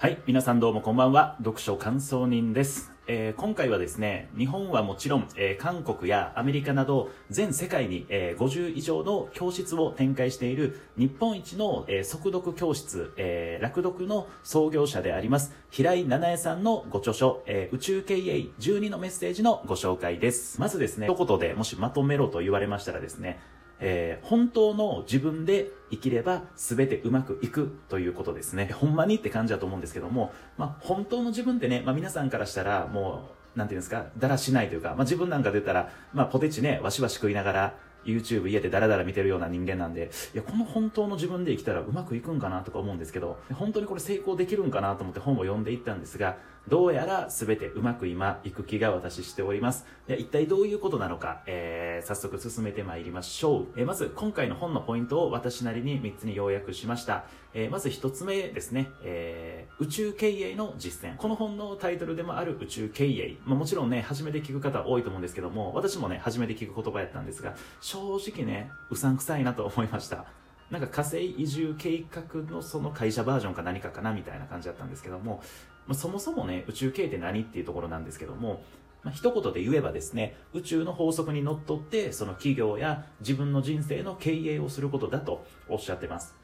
はい、皆さんどうもこんばんは。読書感想人です。えー今回はですね、日本はもちろん、えー韓国やアメリカなど全世界に、えー50以上の教室を展開している日本一の、え速読教室、え楽読の創業者であります平井七重さんのご著書、え宇宙経営12のメッセージのご紹介です。まずですね、一言でもしまとめろと言われましたらですね、えー本当の自分で生きれば全てうまくいくということですね。ほんまにって感じだと思うんですけども、まあ、本当の自分ってね、まあ、皆さんからしたらもう、なんていうんですか、だらしないというか、まあ、自分なんかで言ったら、まあ、ポテチね、わしわし食いながら、YouTube 家でダラダラ見てるような人間なんで、いや、この本当の自分で生きたらうまくいくんかなとか思うんですけど、本当にこれ成功できるんかなと思って本を読んでいったんですが、どうやら全てうまく今いく気が私しております。で一体どういうことなのか、えー早速進めてまいりましょう。えーまず今回の本のポイントを私なりに3つに要約しました。えーまず1つ目ですね、えー宇宙経営の実践。この本のタイトルでもある宇宙経営。まあ、もちろんね、初めて聞く方多いと思うんですけども、私もね、初めて聞く言葉やったんですが、正直ね、うさんくさいなと思いました。なんか火星移住計画のその会社バージョンか何かかなみたいな感じだったんですけども、まあ、そもそもね、宇宙経営って何っていうところなんですけども、まあ、一言で言えばですね、宇宙の法則にのっとって、その企業や自分の人生の経営をすることだとおっしゃってます。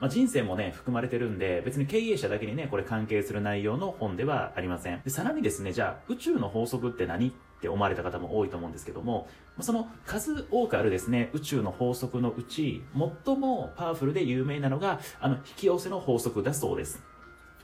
まあ、人生もね、含まれてるんで、別に経営者だけにね、これ関係する内容の本ではありません。で、さらにですね、じゃあ、宇宙の法則って何って思われた方も多いと思うんですけども、その数多くあるですね、宇宙の法則のうち、最もパワフルで有名なのが、あの、引き寄せの法則だそうです。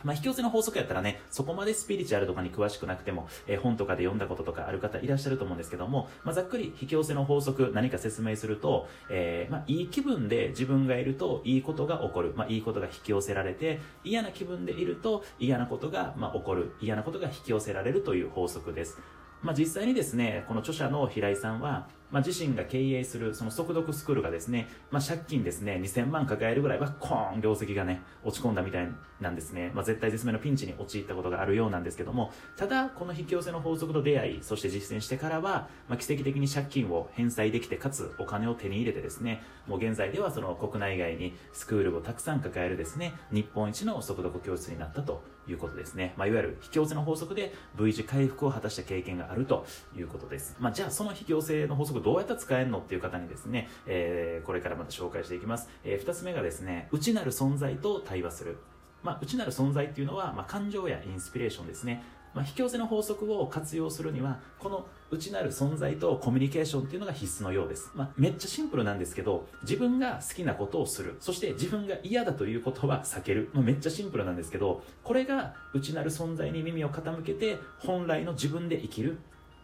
まあ、引き寄せの法則やったらね、そこまでスピリチュアルとかに詳しくなくても、えー本とかで読んだこととかある方いらっしゃると思うんですけども、まあ、ざっくり引き寄せの法則何か説明すると、えーまあ、いい気分で自分がいるといいことが起こる。ま、いいことが引き寄せられて、嫌な気分でいると嫌なことが、まあ、起こる。嫌なことが引き寄せられるという法則です。まあ、実際にですね、この著者の平井さんは、まあ、自身が経営するその速読スクールがですね、まあ、借金ですね、2000万抱えるぐらいはコーン業績がね、落ち込んだみたいなんですね。まあ、絶対絶命のピンチに陥ったことがあるようなんですけども、ただ、この引き寄せの法則と出会い、そして実践してからは、まあ、奇跡的に借金を返済できて、かつお金を手に入れてですね、もう現在ではその国内外にスクールをたくさん抱えるですね、日本一の速読教室になったということですね。まあ、いわゆる引き寄せの法則で V 字回復を果たした経験があるということです。まあ、じゃあその引き寄せの法則どうやったら使えるのっていう方にですね、えーこれからまた紹介していきます。えー二つ目がですね、内なる存在と対話する。まあ、内なる存在っていうのは、まあ、感情やインスピレーションですね。まあ、引き寄せの法則を活用するには、この内なる存在とコミュニケーションっていうのが必須のようです。まあ、めっちゃシンプルなんですけど、自分が好きなことをする。そして自分が嫌だということは避ける。まあ、めっちゃシンプルなんですけど、これが内なる存在に耳を傾けて、本来の自分で生きる。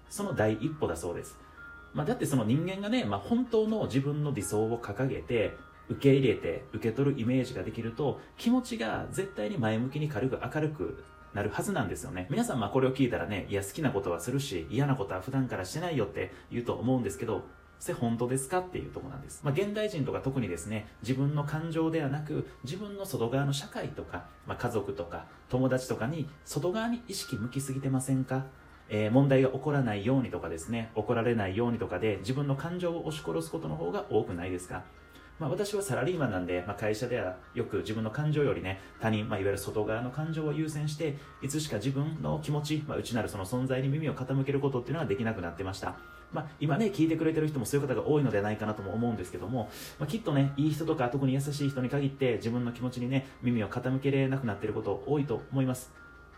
その第一歩だそうです。まあ、だってその人間がね、まあ、本当の自分の理想を掲げて受け入れて受け取るイメージができると気持ちが絶対に前向きに軽く明るくなるはずなんですよね皆さんまあこれを聞いたらねいや好きなことはするし嫌なことは普段からしてないよって言うと思うんですけどそれ本当ですかっていうとこなんです。まあ、現代人とか特にですね、自分の感情ではなく、自分の外側の社会とか、まあ、家族とか、友達とかに、外側に意識向きすぎてませんか？えー問題が起こらないようにとかですね、怒られないようにとかで自分の感情を押し殺すことの方が多くないですか？まあ、私はサラリーマンなんで、まあ、会社ではよく自分の感情よりね、他人、まあ、いわゆる外側の感情を優先して、いつしか自分の気持ち、まあ、内なるその存在に耳を傾けることっていうのができなくなってました。まあ、今ね、聞いてくれてる人もそういう方が多いのではないかなとも思うんですけども、まあ、きっとね、いい人とか特に優しい人に限って自分の気持ちにね、耳を傾けれなくなってること多いと思います。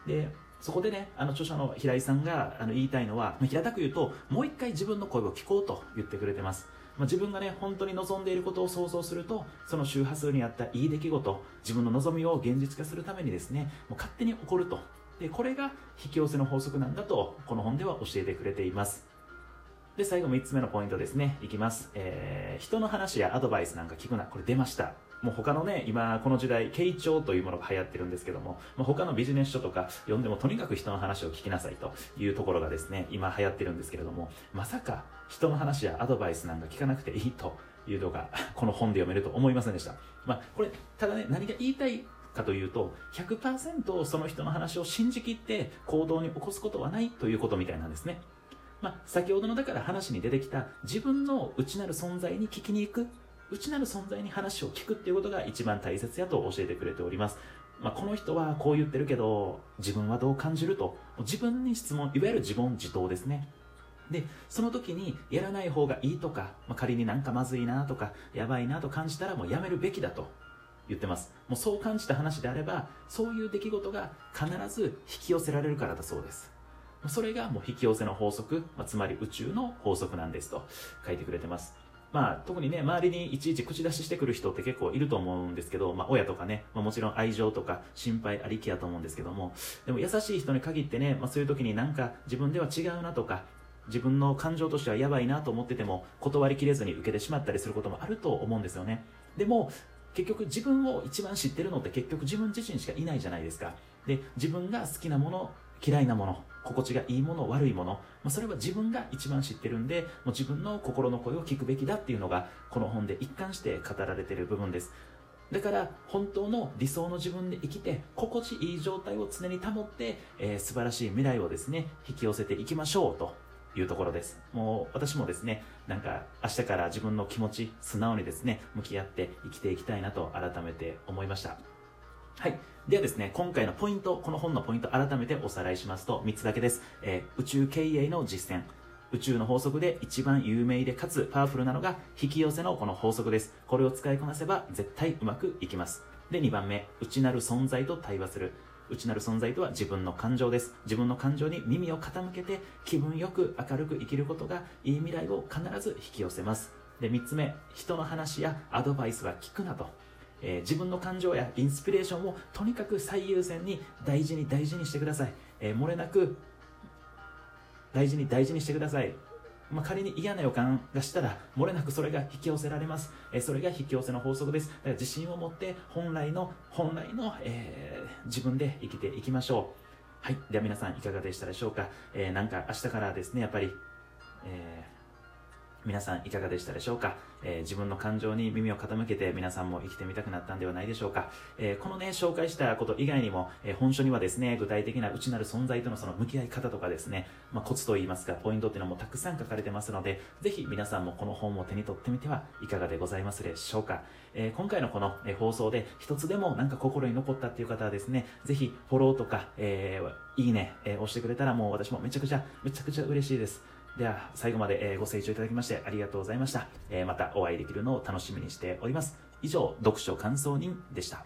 で、そこでね、あの著者の平井さんがあの言いたいのは、平たく言うと、もう一回自分の声を聞こうと言ってくれてます。まあ、自分がね、本当に望んでいることを想像すると、その周波数に合ったいい出来事、自分の望みを現実化するためにですね、もう勝手に起こると。で、これが引き寄せの法則なんだと、この本では教えてくれています。で、最後3つ目のポイントですね。いきます。えー、人の話やアドバイスなんか聞くな。これ出ました。もう他のね、今この時代、傾聴というものが流行ってるんですけども、まあ、他のビジネス書とか読んでもとにかく人の話を聞きなさいというところがですね、今流行ってるんですけれども、まさか人の話やアドバイスなんか聞かなくていいというのが、この本で読めると思いませんでした。まあ、これ、ただね、何が言いたいかというと、100%その人の話を信じきって行動に起こすことはないということみたいなんですね。まあ、先ほどのだから話に出てきた自分の内なる存在に聞きに行く内なる存在に話を聞くっていうことが一番大切やと教えてくれております。まあ、この人はこう言ってるけど自分はどう感じると。自分に質問いわゆる自問自答ですね。でその時にやらない方がいいとか、まあ、仮になんかまずいなとかやばいなと感じたらもうやめるべきだと。言ってます。もうそう感じた話であればそういう出来事が必ず引き寄せられるからだそうです。それがもう引き寄せの法則、まあ、つまり宇宙の法則なんですと書いてくれてます。まあ、特にね、周りにいちいち口出ししてくる人って結構いると思うんですけど、まあ、親とかね、まあ、もちろん愛情とか心配ありきやと思うんですけども、でも優しい人に限ってね、まあ、そういう時になんか自分では違うなとか、自分の感情としてはやばいなと思ってても断りきれずに受けてしまったりすることもあると思うんですよね。でも、結局自分を一番知ってるのって結局自分自身しかいないじゃないですか。で、自分が好きなもの、嫌いなもの、心地がいいもの、悪いもの、まあ、それは自分が一番知ってるんで、もう自分の心の声を聞くべきだっていうのが、この本で一貫して語られてる部分です。だから本当の理想の自分で生きて心地いい状態を常に保って、えー、素晴らしい未来をですね引き寄せていきましょうというところです。もう私もですね、なんか明日から自分の気持ち、素直にですね、向き合って生きていきたいなと改めて思いました。はい。ではですね、今回のポイント、この本のポイント改めておさらいしますと、3つだけです。えー、宇宙経営の実践。宇宙の法則で一番有名でかつパワフルなのが引き寄せのこの法則です。これを使いこなせば絶対うまくいきます。で、2番目、内なる存在と対話する。内なる存在とは自分の感情です。自分の感情に耳を傾けて気分よく明るく生きることがいい未来を必ず引き寄せます。で、3つ目、人の話やアドバイスは聞くなと。えー、自分の感情やインスピレーションをとにかく最優先に大事に大事にしてください。えー、漏れなく大事に大事にしてください。まあ、仮に嫌な予感がしたら、漏れなくそれが引き寄せられます。えー、それが引き寄せの法則です。だから自信を持って本来の、本来の、えー、自分で生きていきましょう。はい。では皆さんいかがでしたでしょうか？えー、なんか明日からですね、やっぱり、えー皆さんいかがでしたでしょうか、えー、自分の感情に耳を傾けて皆さんも生きてみたくなったんではないでしょうか、えー、このね紹介したこと以外にも、えー、本書にはですね具体的な内なる存在とのその向き合い方とかですね、まあ、コツといいますかポイントっていうのもたくさん書かれてますのでぜひ皆さんもこの本を手に取ってみてはいかがでございますでしょうか、え今回のこの、え放送で一つでもなんか心に残ったっていう方はですねぜひフォローとか、えいいね、え押してくれたらもう私もめちゃくちゃめちゃくちゃ嬉しいです。では、最後までご清聴いただきましてありがとうございました。またお会いできるのを楽しみにしております。以上、読書感想人でした。